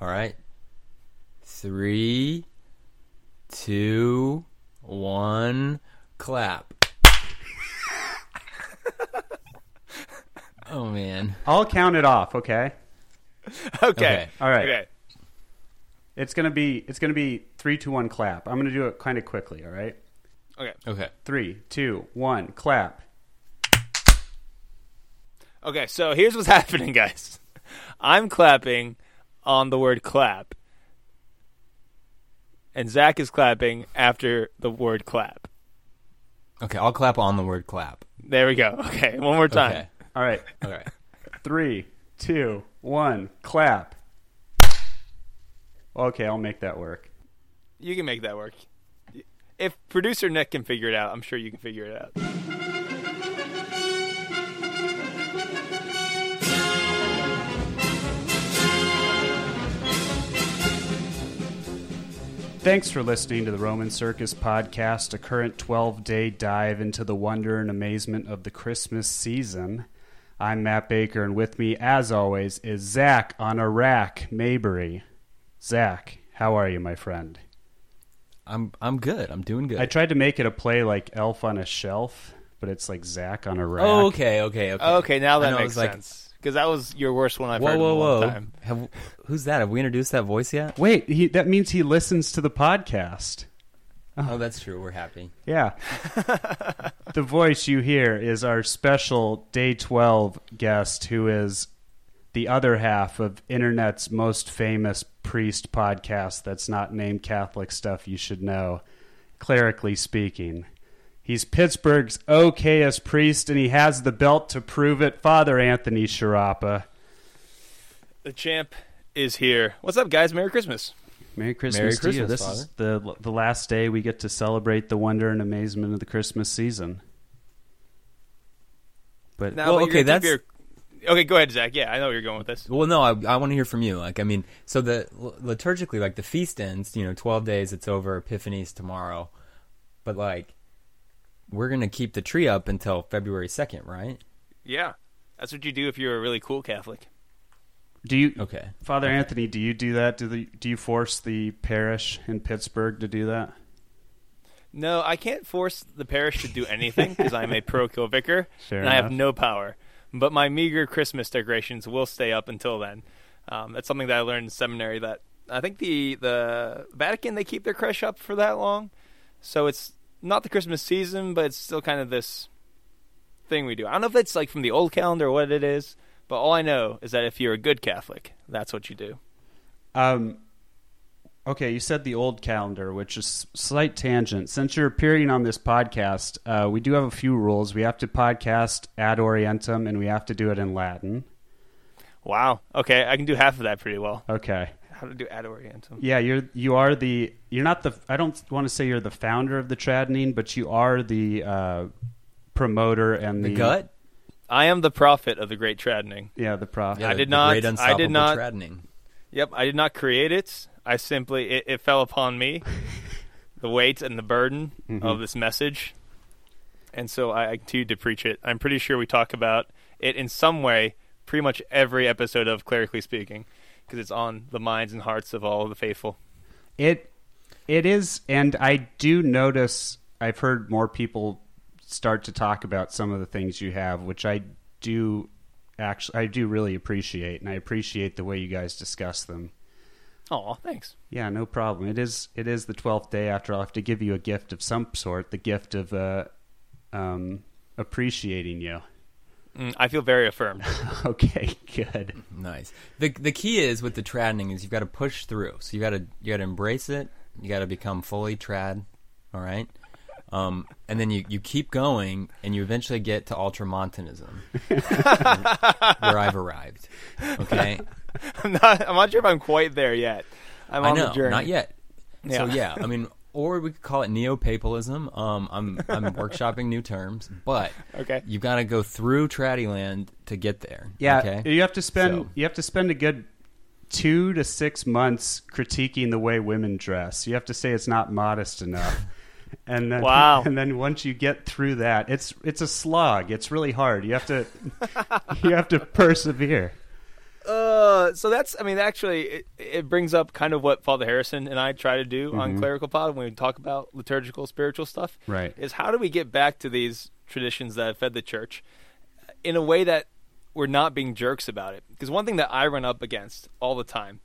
All right. Three, two, one, clap. oh man. I'll count it off. Okay. Okay. Okay. All right. Okay. It's gonna be it's gonna be three, two, one, clap. I'm gonna do it kind of quickly. All right. Okay. Okay. Three, two, one, clap. Okay. So here's what's happening, guys. I'm clapping on the word clap, and Zach is clapping after the word clap. Okay. I'll clap on the word clap. There we go. Okay. One more time. Okay. All right. All right. Three, two, one, clap. Okay, I'll make that work. You can make that work. If producer Nick can figure it out, I'm sure you can figure it out. Thanks for listening to the Roman Circus Podcast, a current 12 day dive into the wonder and amazement of the Christmas season. I'm Matt Baker, and with me, as always, is Zach on a rack, Mabry. Zach, how are you, my friend? I'm I'm good. I'm doing good. I tried to make it a play like Elf on a Shelf, but it's like Zach on a rack. oh, okay. Okay. Okay. Okay, now that I makes was like, sense. Because that was your worst one I've Whoa, heard whoa, in a long whoa! time. Have, who's that? Have we introduced that voice yet? Wait, he, that means he listens to the podcast. Oh, uh-huh. that's true. We're happy. Yeah. the voice you hear is our special day 12 guest, who is the other half of Internet's most famous priest podcast that's not named Catholic Stuff You Should Know, clerically speaking. He's Pittsburgh's okayest priest, and he has the belt to prove it. Father Anthony Sciarappa. The champ is here. What's up, guys? Merry Christmas. Merry Christmas, Merry to you. Christmas, This is the the last day we get to celebrate the wonder and amazement of the Christmas season. But Now, Well, but okay, that's- your- Okay, go ahead, Zach. Yeah, I know where you're going with this. Well, no, I, I want to hear from you. Like, I mean, so the liturgically, like the feast ends, you know, twelve days. It's over. Epiphany's tomorrow, but like, we're gonna keep the tree up until February second, right? Yeah, that's what you do if you're a really cool Catholic. do you, Okay. Father Anthony? Do you do that? Do the do you force the parish in Pittsburgh to do that? No, I can't force the parish to do anything because I'm a parochial vicar Fair and I have no power. But my meager Christmas decorations will stay up until then. Um, that's something that I learned in seminary. That I think the the Vatican they keep their creche up for that long, so it's not the Christmas season, but it's still kind of this thing we do. I don't know if it's like from the old calendar or what it is, but all I know is that if you're a good Catholic, that's what you do. Um, okay, you said the old calendar, which is slight tangent. Since you're appearing on this podcast, uh, we do have a few rules. We have to podcast ad orientem, and we have to do it in Latin. Wow. Okay, I can do half of that pretty well. Okay. How to do ad orientem? Yeah, you're you are the you're not the I don't want to say you're the founder of the Tradening, but you are the uh, promoter and the, The gut. I am the prophet of the Great Tradning. Yeah, the prof. I did the not- Great I did not- Tradning. Yep, I did not create it. I simply it, it fell upon me, the weight and the burden of this message, and so I, I continued to preach it. I'm pretty sure we talk about it in some way, pretty much every episode of Clerically Speaking, because it's on the minds and hearts of all of the faithful. It it is, and I do notice. I've heard more people start to talk about some of the things you have, which I do actually I do really appreciate, and I appreciate the way you guys discuss them. Oh, thanks. Yeah, no problem. It is it is the twelfth day. After I'll have to give you a gift of some sort, the gift of uh, um, appreciating you. Mm, I feel very affirmed. Okay, good. Nice. The the key is with the tradning is you've got to push through. So you got to you got to embrace it. You got to become fully trad. All right. Um, and then you, you keep going, and you eventually get to ultramontanism, where I've arrived. Okay, I'm not. I'm not sure if I'm quite there yet. I'm I on know, the journey. not yet. So Yeah. yeah, I mean, or we could call it neo-papalism. Um, I'm I'm workshopping new terms, but Okay. you've got to go through Traddyland to get there. Yeah, okay? you have to spend So- you have to spend a good two to six months critiquing the way women dress. You have to say it's not modest enough. And then, Wow. and then once you get through that, it's it's a slog. It's really hard. You have to you have to persevere. Uh, so that's, I mean, actually, it, it brings up kind of what Father Harrison and I try to do on Clerical Pod when we talk about liturgical, spiritual stuff. Right. Is how do we get back to these traditions that have fed the church in a way that we're not being jerks about it? Because one thing that I run up against all the time,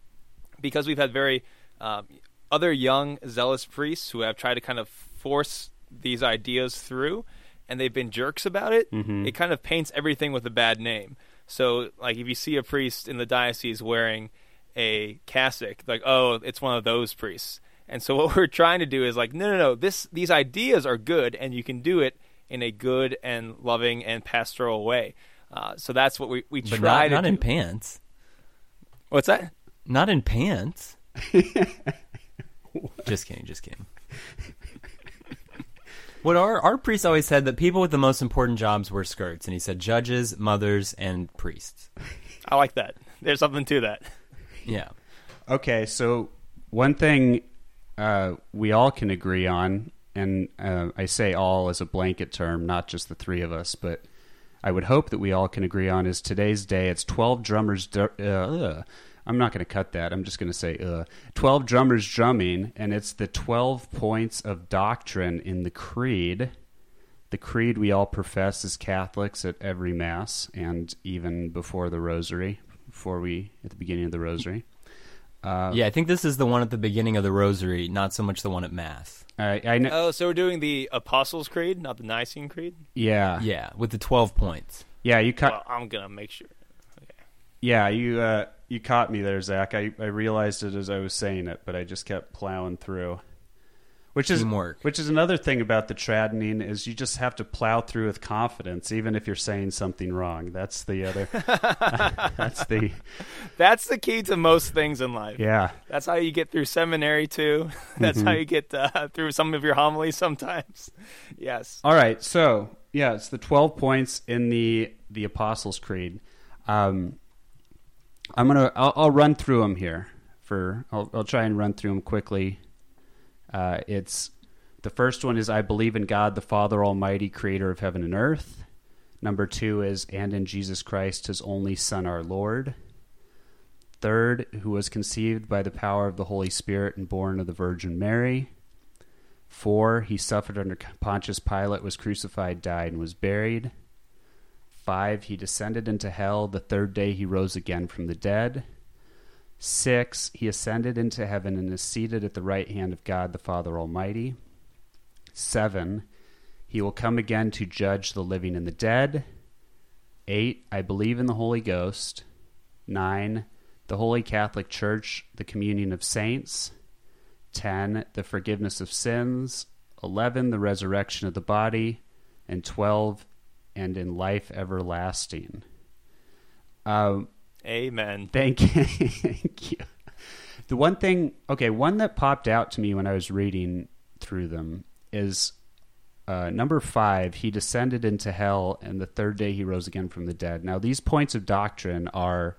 because we've had very um, other young, zealous priests who have tried to kind of force these ideas through, and they've been jerks about it, it kind of paints everything with a bad name. So, like, if you see a priest in the diocese wearing a cassock, like, oh, it's one of those priests. And so, what we're trying to do is like, no, no, no. This these ideas are good, and you can do it in a good and loving and pastoral way. Uh, so that's what we we But try not, to not do. in pants. What's that? Not in pants. just kidding, just kidding. What our our priest always said that people with the most important jobs wear skirts, and he said judges, mothers, and priests. I like that. There's something to that. Yeah, Okay, so one thing uh, we all can agree on, and uh, I say all as a blanket term, not just the three of us, but I would hope that we all can agree on is today's day. It's 12 drummers. Uh, ugh. I'm not going to cut that. I'm just going to say uh, 12 drummers drumming, and it's the 12 points of doctrine in the creed. The creed we all profess as Catholics at every Mass and even before the Rosary, before we, at the beginning of the Rosary. Uh, yeah. I think this is the one at the beginning of the Rosary, not so much the one at Mass. I, I know. Oh, so we're doing the Apostles' Creed, not the Nicene Creed. yeah, Yeah, with the twelve points. yeah. You caught. Well, I'm gonna make sure. Yeah, you uh, you caught me there, Zach. I, I realized it as I was saying it, but I just kept plowing through. Which is Teamwork. which is another thing about the tradening is you just have to plow through with confidence, even if you're saying something wrong. That's the other. that's the That's the key to most things in life. yeah. That's how you get through seminary too. That's how you get uh, through some of your homilies sometimes. Yes. All right, so yeah, it's the twelve points in the the Apostles' Creed. Um, I'm gonna I'll, I'll run through them here. For I'll, I'll try and run through them quickly. Uh, it's the first one is I believe in God the Father Almighty, Creator of heaven and earth. Number two is and in Jesus Christ, His only Son, our Lord. Third, who was conceived by the power of the Holy Spirit and born of the Virgin Mary. Four, he suffered under Pontius Pilate, was crucified, died, and was buried. Five, he descended into hell. The third day he rose again from the dead. Six, he ascended into heaven and is seated at the right hand of God the Father Almighty. Seven, he will come again to judge the living and the dead. Eight, I believe in the Holy Ghost. Nine, the Holy Catholic Church, the communion of saints. 10 the forgiveness of sins 11 the resurrection of the body and 12 and in life everlasting um, Amen. thank you. thank you the one thing okay one that popped out to me when i was reading through them is uh, number five he descended into hell and the third day he rose again from the dead now these points of doctrine are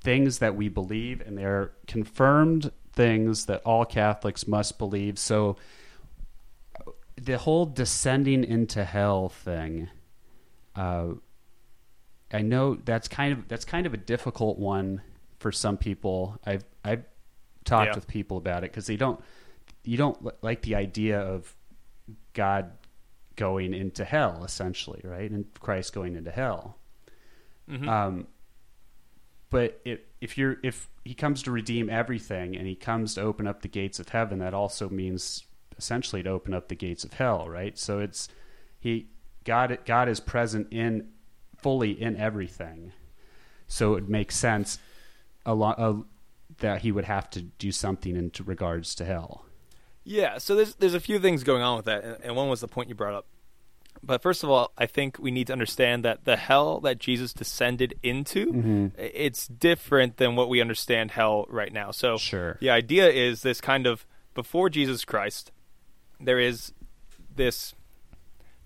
things that we believe and they're confirmed things that all Catholics must believe. So the whole descending into hell thing, uh, I know that's kind of that's kind of a difficult one for some people. I've I've talked Yeah. with people about it because they don't you don't like the idea of God going into hell essentially, right? And Christ going into hell. Mhm. Um, but if if you're if he comes to redeem everything and he comes to open up the gates of heaven, that also means essentially to open up the gates of hell, right? So it's he God God is present in fully in everything, so it makes sense a lot uh, that he would have to do something in regards to hell. Yeah, so there's there's a few things going on with that, and, and one was the point you brought up. But first of all, I think we need to understand that the hell that Jesus descended into, i- it's different than what we understand hell right now. So Sure. the idea is this kind of before Jesus Christ, there is this,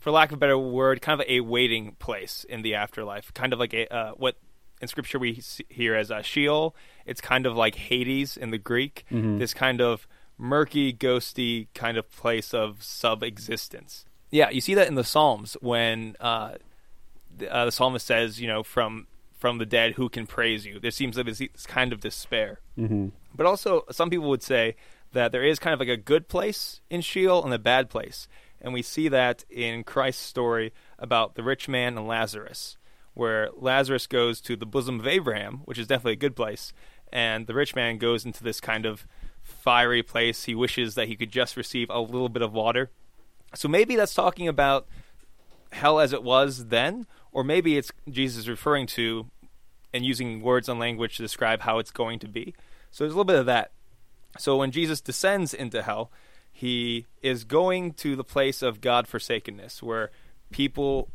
for lack of a better word, kind of a waiting place in the afterlife, kind of like a uh, what in Scripture we hear as a Sheol. It's kind of like Hades in the Greek. This kind of murky, ghosty kind of place of sub-existence. Yeah, you see that in the Psalms when uh, the, uh, the psalmist says, you know, from from the dead who can praise you. There seems like this, this kind of despair. Mm-hmm. But also, some people would say that there is kind of like a good place in Sheol and a bad place. And we see that in Christ's story about the rich man and Lazarus, where Lazarus goes to the bosom of Abraham, which is definitely a good place, and the rich man goes into this kind of fiery place. He wishes that he could just receive a little bit of water. So maybe that's talking about hell as it was then, or maybe it's Jesus referring to and using words and language to describe how it's going to be. So there's a little bit of that. So when Jesus descends into hell, he is going to the place of God forsakenness, where people,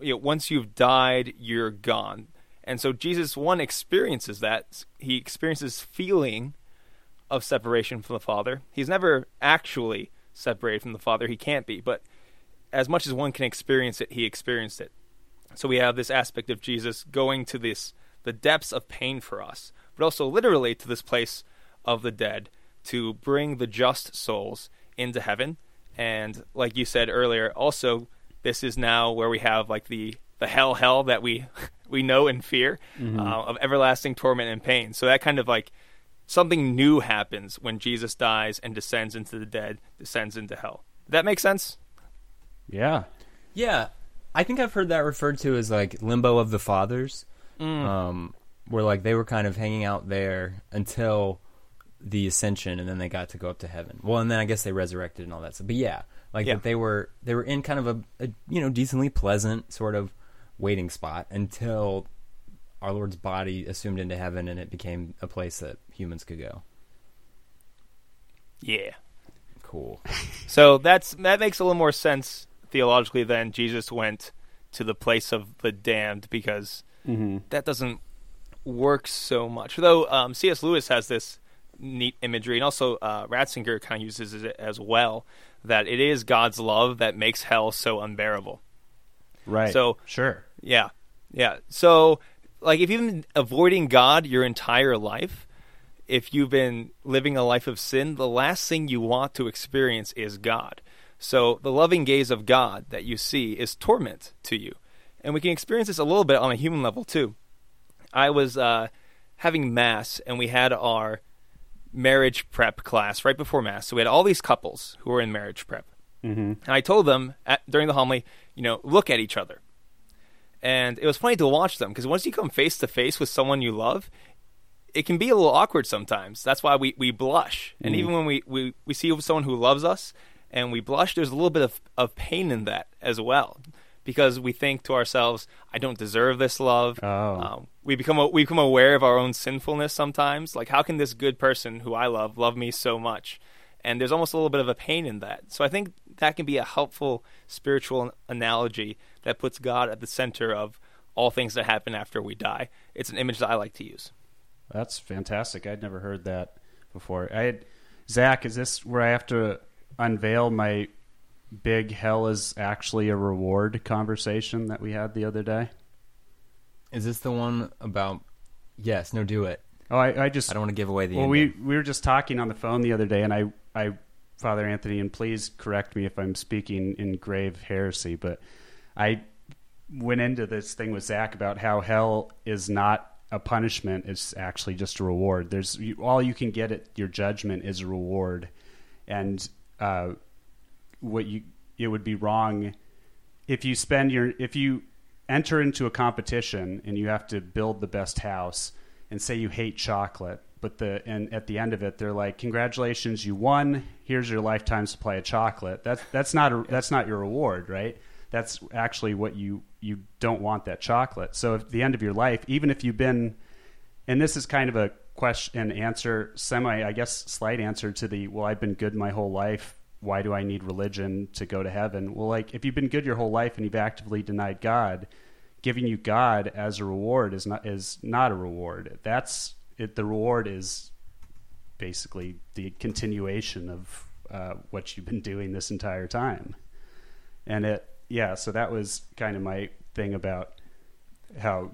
you know, once you've died, you're gone. And so Jesus, one, experiences that. He experiences feeling of separation from the Father. He's never actually separated from the Father. He can't be. But as much as one can experience it, he experienced it. So we have this aspect of Jesus going to this the depths of pain for us, but also literally to this place of the dead to bring the just souls into heaven. And like you said earlier, also this is now where we have like the the hell hell that we we know and fear Mm-hmm. uh, of everlasting torment and pain. So that kind of like something new happens when Jesus dies and descends into the dead, descends into hell. Did that make sense? Yeah. Yeah, I think I've heard that referred to as like limbo of the fathers, um, where like they were kind of hanging out there until the ascension, and then they got to go up to heaven. Well, and then I guess they resurrected and all that stuff. But yeah, like Yeah. that they were they were in kind of a, a you know decently pleasant sort of waiting spot until our Lord's body assumed into heaven, and it became a place that humans could go. Yeah. Cool. So that's that makes a little more sense theologically than Jesus went to the place of the damned because Mm-hmm. that doesn't work so much. Though um, C.S. Lewis has this neat imagery, and also uh, Ratzinger kind of uses it as well. That it is God's love that makes hell so unbearable. Right. So- sure. Yeah, yeah. So, like, if you've been avoiding God your entire life, if you've been living a life of sin, the last thing you want to experience is God. So, the loving gaze of God that you see is torment to you. And we can experience this a little bit on a human level, too. I was uh, having Mass, and we had our marriage prep class right before Mass. So, we had all these couples who were in marriage prep. Mm-hmm. And I told them at, during the homily, you know, look at each other. And it was funny to watch them because once you come face to face with someone you love, it can be a little awkward sometimes. That's why we, we blush. And Mhm. even when we, we, we see someone who loves us and we blush, there's a little bit of, of pain in that as well. Because we think to ourselves, I don't deserve this love. Oh. Um, we become we become aware of our own sinfulness sometimes. Like, how can this good person who I love love me so much? And there's almost a little bit of a pain in that. So I think that can be a helpful spiritual analogy that puts God at the center of all things that happen after we die. It's an image that I like to use. That's fantastic. I'd never heard that before. I had Zach. Is this where I have to unveil my big hell is actually a reward conversation that we had the other day? Is this the one about? Yes. No. Do it. Oh, I, I just I don't want to give away the. well, we we were just talking on the phone the other day, and I, I, Father Anthony, and please correct me if I'm speaking in grave heresy, but I went into this thing with Zach about how hell is not a punishment; it's actually just a reward. There's you, all you can get at your judgment is a reward, and uh, what you it would be wrong if you spend your if you enter into a competition and you have to build the best house and say you hate chocolate but the and at the end of it they're like congratulations you won. Here's your lifetime supply of chocolate. That's that's not a, that's not your reward right? That's actually what you you don't want that chocolate. So at the end of your life even if you've been and this is kind of a question and answer semi i guess slight answer to the well i've been good my whole life why do i need religion to go to heaven? Well like if you've been good your whole life and you've actively denied god giving you god as a reward is not is not a reward. That's it the reward is basically the continuation of uh, what you've been doing this entire time. And it yeah so that was kind of my thing about how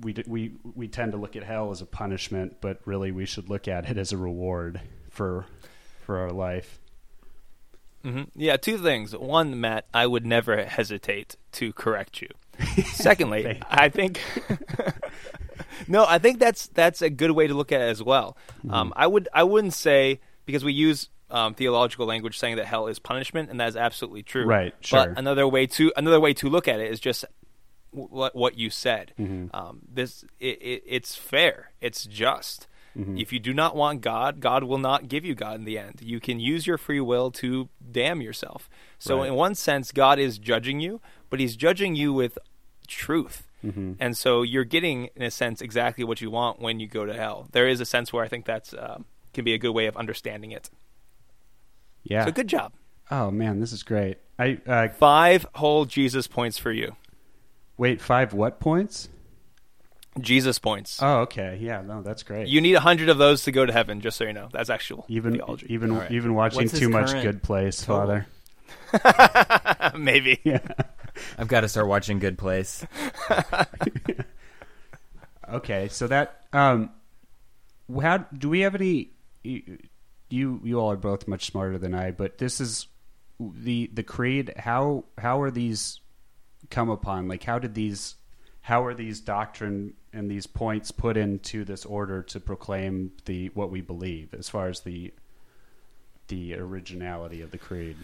we we we tend to look at hell as a punishment, but really we should look at it as a reward for for our life. Hmm Yeah, two things. One, Matt, I would never hesitate to correct you. Secondly, I think no, I think that's that's a good way to look at it as well. Um, I would I wouldn't say because we use um, theological language saying that hell is punishment, and that is absolutely true. Right, sure. But another way to another way to look at it is just w- what what you said. Mm-hmm. Um, this it, it, it's fair. It's just. Mm-hmm. If you do not want God, God will not give you God in the end. You can use your free will to damn yourself. So, Right. in one sense, God is judging you, but He's judging you with truth. Mm-hmm. And so you're getting, in a sense, exactly what you want when you go to hell. There is a sense where I think that's uh, can be a good way of understanding it. Yeah. So good job. Oh man, this is great. I uh, Five whole Jesus points for you. wait five what points? Jesus points. Oh, okay. Yeah, no, that's great. you need a hundred of those to go to heaven. Just so you know, that's actual even theology. even All right. even watching What's too much Good Place, total? Father. Maybe. Yeah. I've got to start watching Good Place. Okay, so that um, how do we have any? You you all are both much smarter than I, but this is the the creed. How how are these come upon? Like, how did these? How are these doctrine and these points put into this order to proclaim the what we believe as far as the the originality of the creed?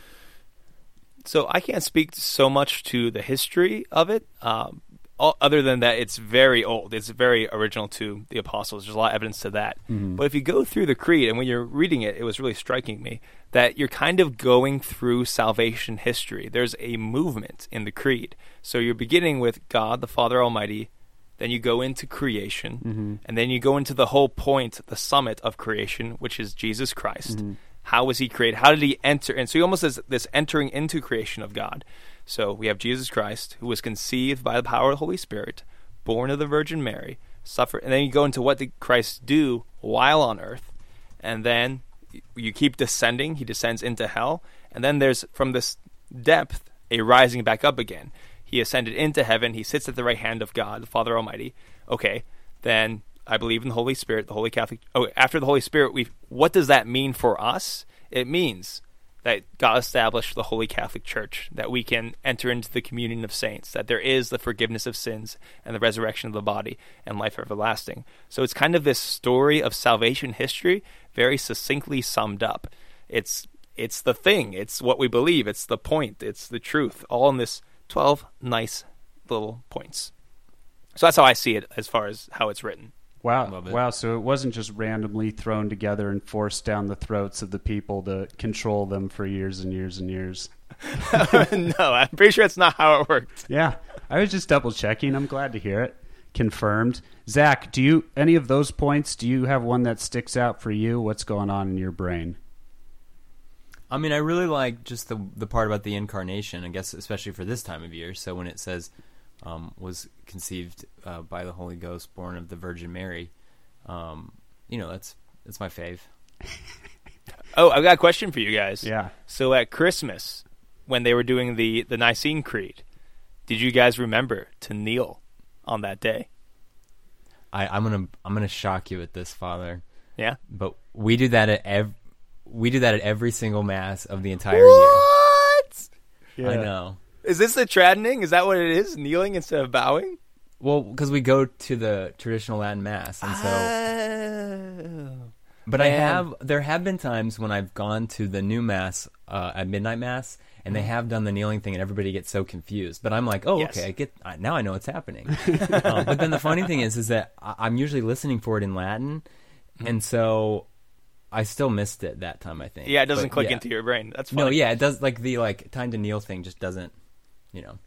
So I can't speak so much to the history of it, um, other than that it's very old. It's very original to the apostles. There's a lot of evidence to that. But if you go through the creed, and when you're reading it, it was really striking me that you're kind of going through salvation history. There's a movement in the creed. So you're beginning with God, the Father Almighty. Then you go into creation, mm-hmm. and then you go into the whole point, the summit of creation, which is Jesus Christ. Mm-hmm. How was he created? How did he enter? And so he almost says this entering into creation of God. So we have Jesus Christ, who was conceived by the power of the Holy Spirit, born of the Virgin Mary, suffered, and then you go into what did Christ do while on earth, and then you keep descending. He descends into hell, and then there's from this depth a rising back up again. He ascended into heaven. He sits at the right hand of God, the Father Almighty. Okay, then I believe in the Holy Spirit, the Holy Catholic. Oh, after the Holy Spirit, we what does that mean for us? It means that God established the Holy Catholic Church, that we can enter into the communion of saints, that there is the forgiveness of sins and the resurrection of the body and life everlasting. So it's kind of this story of salvation history, very succinctly summed up. It's it's the thing, it's what we believe, it's the point, it's the truth, all in this twelve nice little points. So that's how I see it as far as how it's written. Wow. Love it. Wow. So it wasn't just randomly thrown together and forced down the throats of the people to control them for years and years and years. no, I'm pretty sure that's not how it worked. Yeah. I was just double checking. I'm glad to hear it. Confirmed. Zach, do you, any of those points, do you have one that sticks out for you? What's going on in your brain? I mean, I really like just the the part about the incarnation. I guess especially for this time of year. So when it says um, was conceived uh, by the Holy Ghost, born of the Virgin Mary, um, you know that's that's my fave. Oh, I've got a question for you guys. Yeah. So at Christmas, when they were doing the the Nicene Creed, did you guys remember to kneel on that day? I, I'm gonna I'm gonna shock you with this, Father. Yeah. But we do that at ev- we do that at every single mass of the entire year. What? I know. Is this the tradening? Is that what it is? Kneeling instead of bowing? Well, because we go to the traditional Latin mass, and so. Oh. But I have there have been times when I've gone to the new mass uh, at midnight mass, and they have done the kneeling thing, and everybody gets so confused. But I'm like, oh, Yes. okay, I get I, now I know what's happening. um, but then the funny thing is, is that I, I'm usually listening for it in Latin, and so I still missed it that time. I think. Yeah, it doesn't But, click yeah. into your brain. That's No, yeah, it does. Like the like time to kneel thing just doesn't, you know.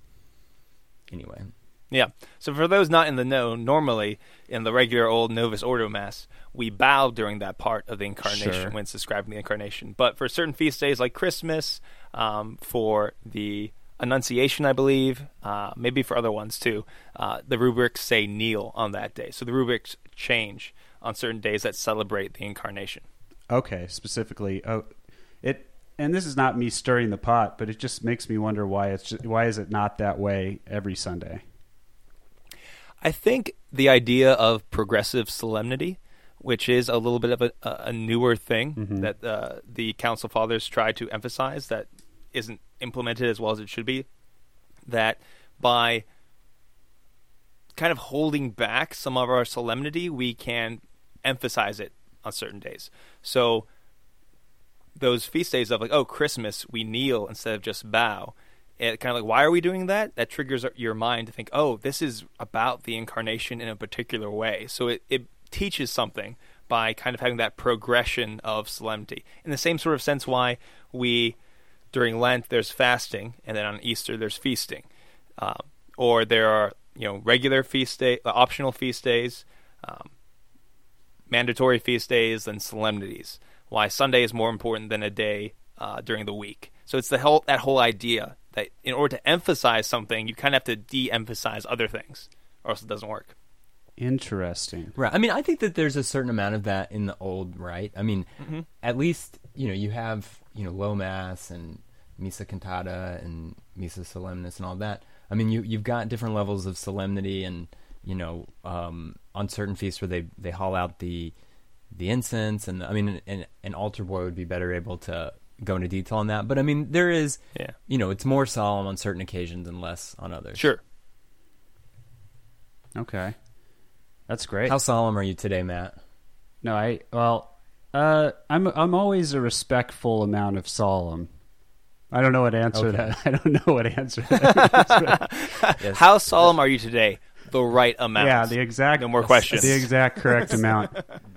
Anyway, Yeah. So for those not in the know, normally in the regular old Novus Ordo Mass, we bow during that part of the incarnation Sure. when it's describing the incarnation. But for certain feast days like Christmas, um, for the Annunciation, I believe, uh, maybe for other ones too, uh, the rubrics say kneel on that day. So the rubrics change on certain days that celebrate the incarnation. Okay, specifically, oh, it, and this is not me stirring the pot, but it just makes me wonder why it's just, why is it not that way every Sunday? I think the idea of progressive solemnity, which is a little bit of a, a newer thing that uh, the Council Fathers try to emphasize that isn't implemented as well as it should be, that by kind of holding back some of our solemnity, we can emphasize it on certain days. So those feast days of like, oh, Christmas, we kneel instead of just bow. It kind of like, why are we doing that? That triggers your mind to think, oh, this is about the incarnation in a particular way. So it, it teaches something by kind of having that progression of solemnity. In the same sort of sense, why we during Lent there's fasting, and then on Easter there's feasting, um, or there are you know regular feast day, uh, optional feast days, um, mandatory feast days, and solemnities. Why Sunday is more important than a day uh, during the week. So it's the whole that whole idea that in order to emphasize something, you kind of have to de-emphasize other things, or else it doesn't work. Interesting. Right. I mean, I think that there's a certain amount of that in the old right. I mean, Mm-hmm. at least you know you have you know low mass and missa cantata and missa solemnis and all that. I mean, you you've got different levels of solemnity and you know um, on certain feasts where they they haul out the the incense and I mean an, an altar boy would be better able to go into detail on that. But I mean, there is Yeah. you know it's more solemn on certain occasions and less on others. Sure. Okay. That's great. How solemn are you today, Matt? no, I well, uh, I'm I'm always a respectful amount of solemn. I don't know what answer Okay. that. I don't know what answer that. Yes. How solemn are you today? The right amount. yeah, the exact. No more questions. The exact correct amount.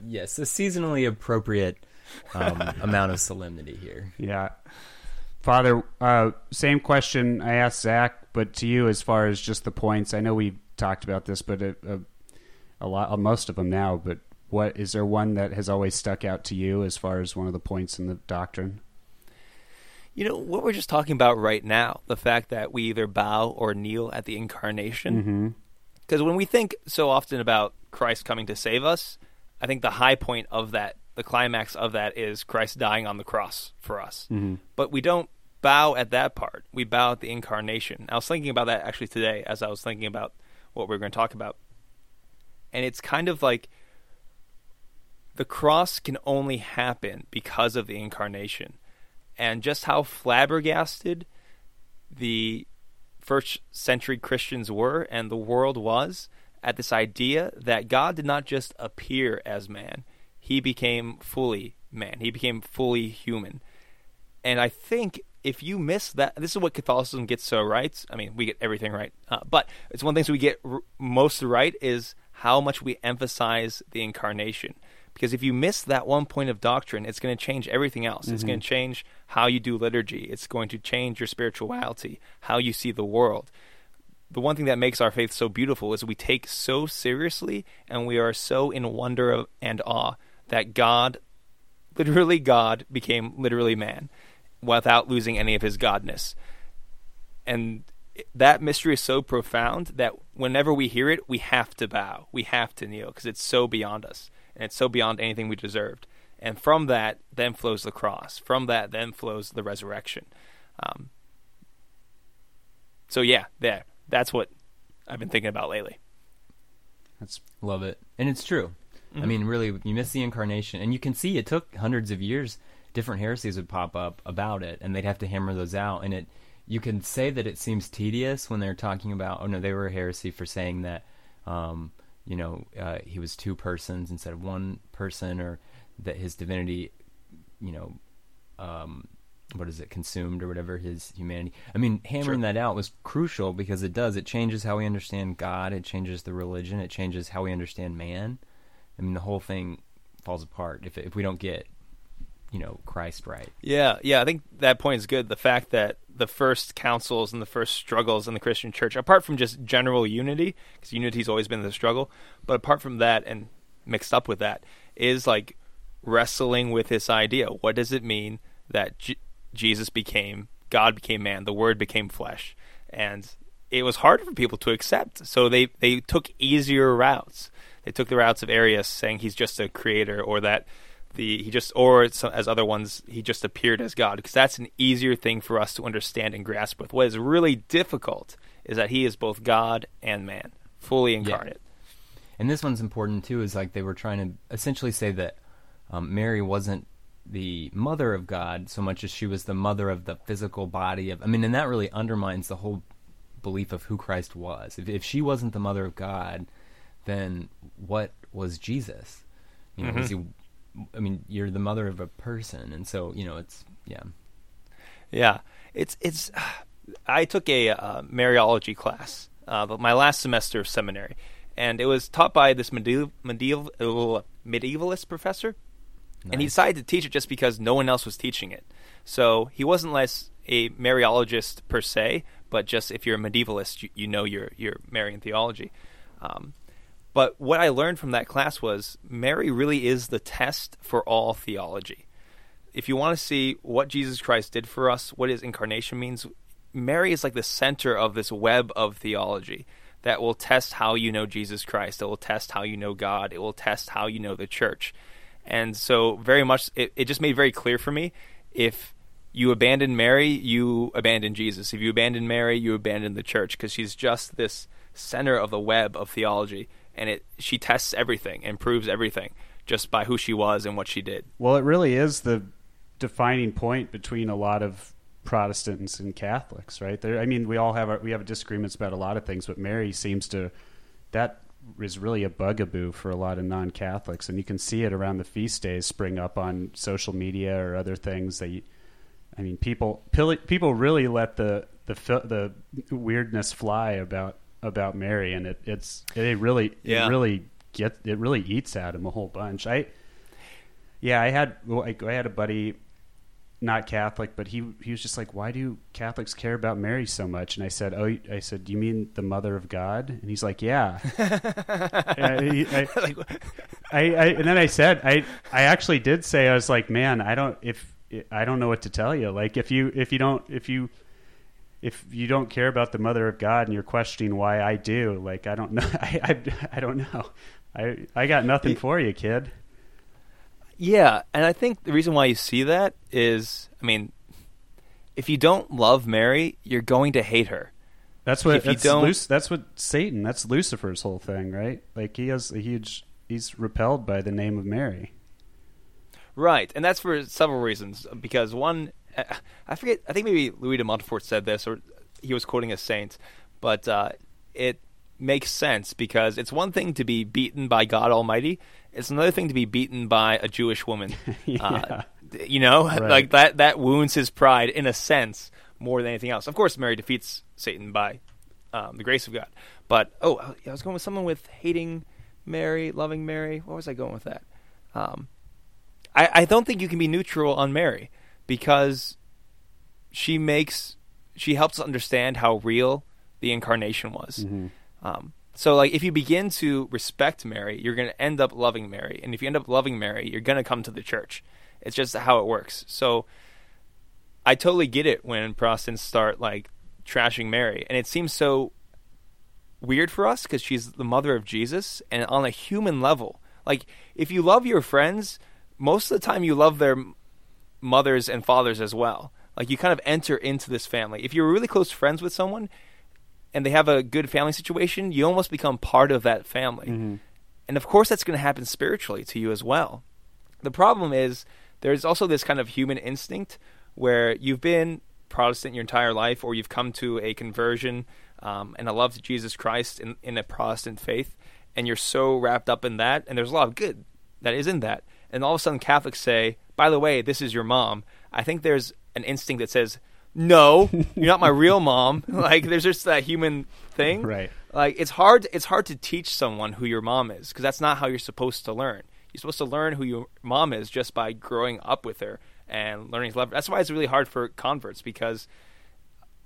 Yes, a seasonally appropriate um, amount of solemnity here. Yeah. Father, uh, same question I asked Zach, but to you as far as just the points. I know we talked about this, but a, a, a lot, most of them now. But what is there one that has always stuck out to you as far as one of the points in the doctrine? You know, what we're just talking about right now, the fact that we either bow or kneel at the incarnation. Because when we think so often about Christ coming to save us, I think the high point of that, the climax of that, is Christ dying on the cross for us. Mm-hmm. But we don't bow at that part. We bow at the incarnation. I was thinking about that actually today as I was thinking about what we are going to talk about. And it's kind of like the cross can only happen because of the incarnation. And just how flabbergasted the first century Christians were and the world was at this idea that God did not just appear as man, he became fully man, he became fully human. And I think if you miss that, this is what Catholicism gets so right. I mean, we get everything right, uh, but it's one of the things we get r- most right is how much we emphasize the incarnation. Because if you miss that one point of doctrine, it's going to change everything else. It's going to mm-hmm. change how you do liturgy. It's going to change your spirituality, how you see the world. The one thing that makes our faith so beautiful is we take so seriously and we are so in wonder of, and awe that God, literally God, became literally man without losing any of his godness. And that mystery is so profound that whenever we hear it, we have to bow, we have to kneel because it's so beyond us and it's so beyond anything we deserved. And from that, then flows the cross. From that, then flows the resurrection. Um, so yeah, there. That's what I've been thinking about lately. That's Love it, and it's true. I mean, really, you miss the incarnation, and you can see it took hundreds of years. Different heresies would pop up about it, and they'd have to hammer those out. And it, you can say that it seems tedious when they're talking about, oh no, they were a heresy for saying that, um, you know, uh, he was two persons instead of one person, or that his divinity, you know, um, what is it, consumed or whatever his humanity. I mean, hammering that out was crucial because it does. It changes how we understand God. It changes the religion. It changes how we understand man. I mean, the whole thing falls apart if if we don't get, you know, Christ right. Yeah, yeah, I think that point is good. The fact that the first councils and the first struggles in the Christian church, apart from just general unity, because unity's always been the struggle, but apart from that and mixed up with that, is like wrestling with this idea. What does it mean that J- Jesus became, God became man, the Word became flesh? And it was hard for people to accept. So they, they took easier routes. They took the routes of Arius saying he's just a creator or that the he just or as other ones he just appeared as God because that's an easier thing for us to understand and grasp with. What is really difficult is that he is both God and man, fully incarnate. And this one's important too. Is like they were trying to essentially say that um, Mary wasn't the mother of God so much as she was the mother of the physical body of. I mean, and that really undermines the whole belief of who Christ was. If, if she wasn't the mother of God, then what was Jesus? You know, was he? I mean, you're the mother of a person, and so you know, it's yeah. Yeah, it's it's. I took a uh, Mariology class, uh, but my last semester of seminary, and it was taught by this medieval, medieval medievalist professor, and he decided to teach it just because no one else was teaching it. So he wasn't less a Mariologist per se, but just if you're a medievalist, you, you know your your Marian theology. Um, but what I learned from that class was Mary really is the test for all theology if you want to see what Jesus Christ did for us, what his incarnation means, Mary is like the center of this web of theology that will test how you know Jesus Christ. It will test how you know God. It will test how you know the church. And so, very much, it, it just made very clear for me if you abandon Mary, you abandon Jesus. If you abandon Mary, you abandon the church because she's just this center of the web of theology. And it, she tests everything and proves everything just by who she was and what she did. Well, it really is the defining point between a lot of Protestants and Catholics, right? There, I mean, we all have our, we have disagreements about a lot of things, but Mary seems to that is really a bugaboo for a lot of non-Catholics, and you can see it around the feast days spring up on social media or other things. That you, I mean, people people really let the the the weirdness fly about about Mary, and it it's it really Yeah. it really get it really eats at him a whole bunch. I yeah, I had I, I had a buddy, not Catholic, but he he was just like, "Why do Catholics care about Mary so much?" And I said, "Oh, I said, do you mean the Mother of God?" And he's like, "Yeah." And he- I, I, I and then I said, I I actually did say, I was like, "Man, I don't if I don't know what to tell you. Like, if you if you don't if you." If you don't care about the Mother of God and you're questioning why I do, like I don't know, I I, I don't know, I I got nothing for you, kid. Yeah, and I think the reason why you see that is, I mean, if you don't love Mary, you're going to hate her. That's what If you don't- Luc- that's what Satan. That's Lucifer's whole thing, right? Like he has a huge. He's repelled by the name of Mary. Right, and that's for several reasons. Because one, I forget, I think maybe Louis de Montfort said this, or he was quoting a saint, but uh, it makes sense because it's one thing to be beaten by God Almighty, it's another thing to be beaten by a Jewish woman. Yeah. uh, you know, like that, that wounds his pride in a sense more than anything else. Of course, Mary defeats Satan by um, the grace of God. But, oh, I was going with someone with hating Mary, loving Mary. What was I going with that? Um, I, I don't think you can be neutral on Mary because she makes she helps us understand how real the incarnation was. Um, so, like, if you begin to respect Mary, you're going to end up loving Mary, and if you end up loving Mary, you're going to come to the church. It's just how it works. So, I totally get it when Protestants start like trashing Mary, and it seems so weird for us because she's the mother of Jesus, and on a human level, like if you love your friends, most of the time you love their mothers and fathers as well. Like you kind of enter into this family. If you're really close friends with someone and they have a good family situation, you almost become part of that family. And of course, that's going to happen spiritually to you as well. The problem is there's also this kind of human instinct where you've been Protestant your entire life, or you've come to a conversion um, and a love to Jesus Christ in, in a Protestant faith, and you're so wrapped up in that, and there's a lot of good that is in that. And all of a sudden, Catholics say, by the way, this is your mom. I think there's an instinct that says, no, you're not my real mom. like, there's just that human thing Right. like it's hard it's hard to teach someone who your mom is because that's not how you're supposed to learn you're supposed to learn who your mom is just by growing up with her and learning to love her that's why it's really hard for converts because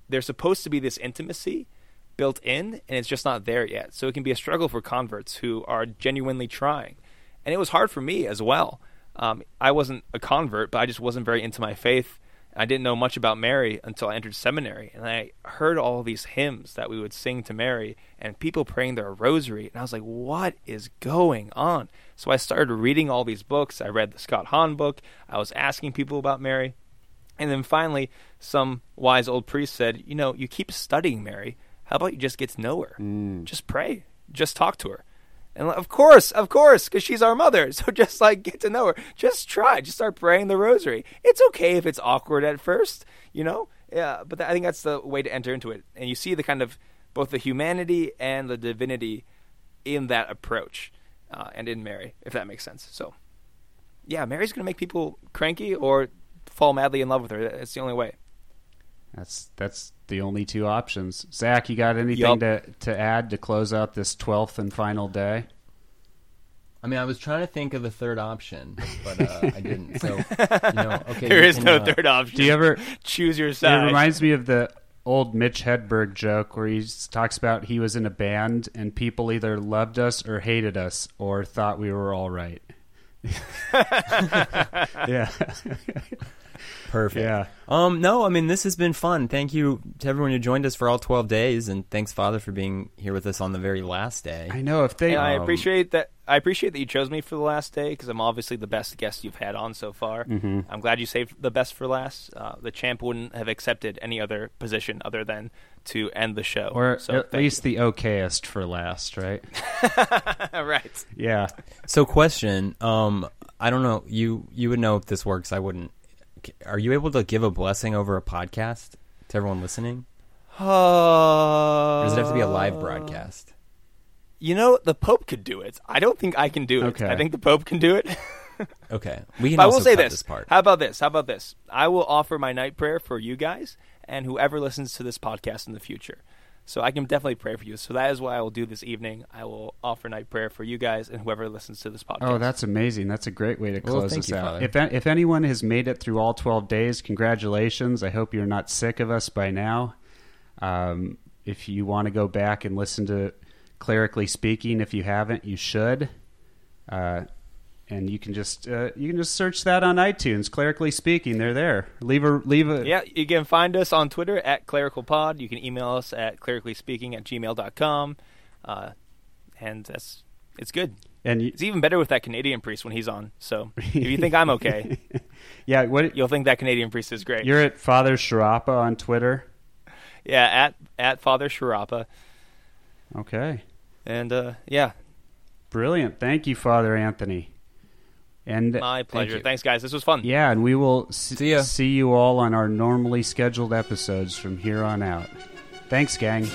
there's supposed to be this intimacy built in and it's just not there yet so it can be a struggle for converts who are genuinely trying and it was hard for me as well um, i wasn't a convert but i just wasn't very into my faith I didn't know much about Mary until I entered seminary, and I heard all these hymns that we would sing to Mary, and people praying their rosary, and I was like, "What is going on?" So I started reading all these books. I read the Scott Hahn book. I was asking people about Mary, and then finally, some wise old priest said, "You know, you keep studying Mary. How about you just get to know her? Just pray. Just talk to her." And of course, of course, because she's our mother. So just like get to know her. Just try. Just start praying the rosary. It's okay if it's awkward at first, you know? Yeah, but I think that's the way to enter into it, and you see the kind of both the humanity and the divinity in that approach, uh, and in Mary, if that makes sense. So, yeah, Mary's going to make people cranky or fall madly in love with her. It's the only way. That's that's the only two options. Zach, you got anything to to add to close out this twelfth and final day? I mean, I was trying to think of a third option, but uh, I didn't. So, you know, okay. there you is can, no uh, third option. Do you ever? choose your side? It reminds me of the old Mitch Hedberg joke where he talks about he was in a band and people either loved us or hated us or thought we were all right. yeah, Perfect. yeah. Um, no, I mean this has been fun. Thank you to everyone who joined us for all twelve days, and thanks, Father, for being here with us on the very last day. I know if they. And I Um, appreciate that. I appreciate that you chose me for the last day because I'm obviously the best guest you've had on so far. Mm-hmm. I'm glad you saved the best for last. Uh, the champ wouldn't have accepted any other position other than to end the show. or so at thank least the okayest for last, right? right. Yeah. So, question. Um, I don't know. You you would know if this works. I wouldn't. Are you able to give a blessing over a podcast to everyone listening, or does it have to be a live broadcast? You know, the Pope could do it. I don't think I can do it. Okay. I think the Pope can do it. Okay, we can But I will say cut this. this part. How about this? How about this? I will offer my night prayer for you guys and whoever listens to this podcast in the future. So I can definitely pray for you. So that is what I will do this evening. I will offer night prayer for you guys and whoever listens to this podcast. Oh, that's amazing. That's a great way to Well, close thank this you, out. Father. If if anyone has made it through all 12 days, congratulations. I hope you're not sick of us by now. Um, if you want to go back and listen to Clerically Speaking, if you haven't, you should. Uh, and you can just uh, you can just search that on iTunes. Clerically Speaking, they're there. Leave a leave a Yeah, you can find us on Twitter at clericalpod. You can email us at clericallyspeaking at gmail.com. Uh, and that's it's good. and you, It's even better with that Canadian priest when he's on. So if you think I'm okay, yeah. What you'll think that Canadian priest is great. you're at Father Sciarappa on Twitter. yeah, at at Father Sciarappa. Okay. And uh, yeah, Brilliant. Thank you, Father Anthony. And my pleasure. you. Thanks, guys. This was fun. yeah, and we will s- See ya. see you all on our normally scheduled episodes from here on out. Thanks, gang.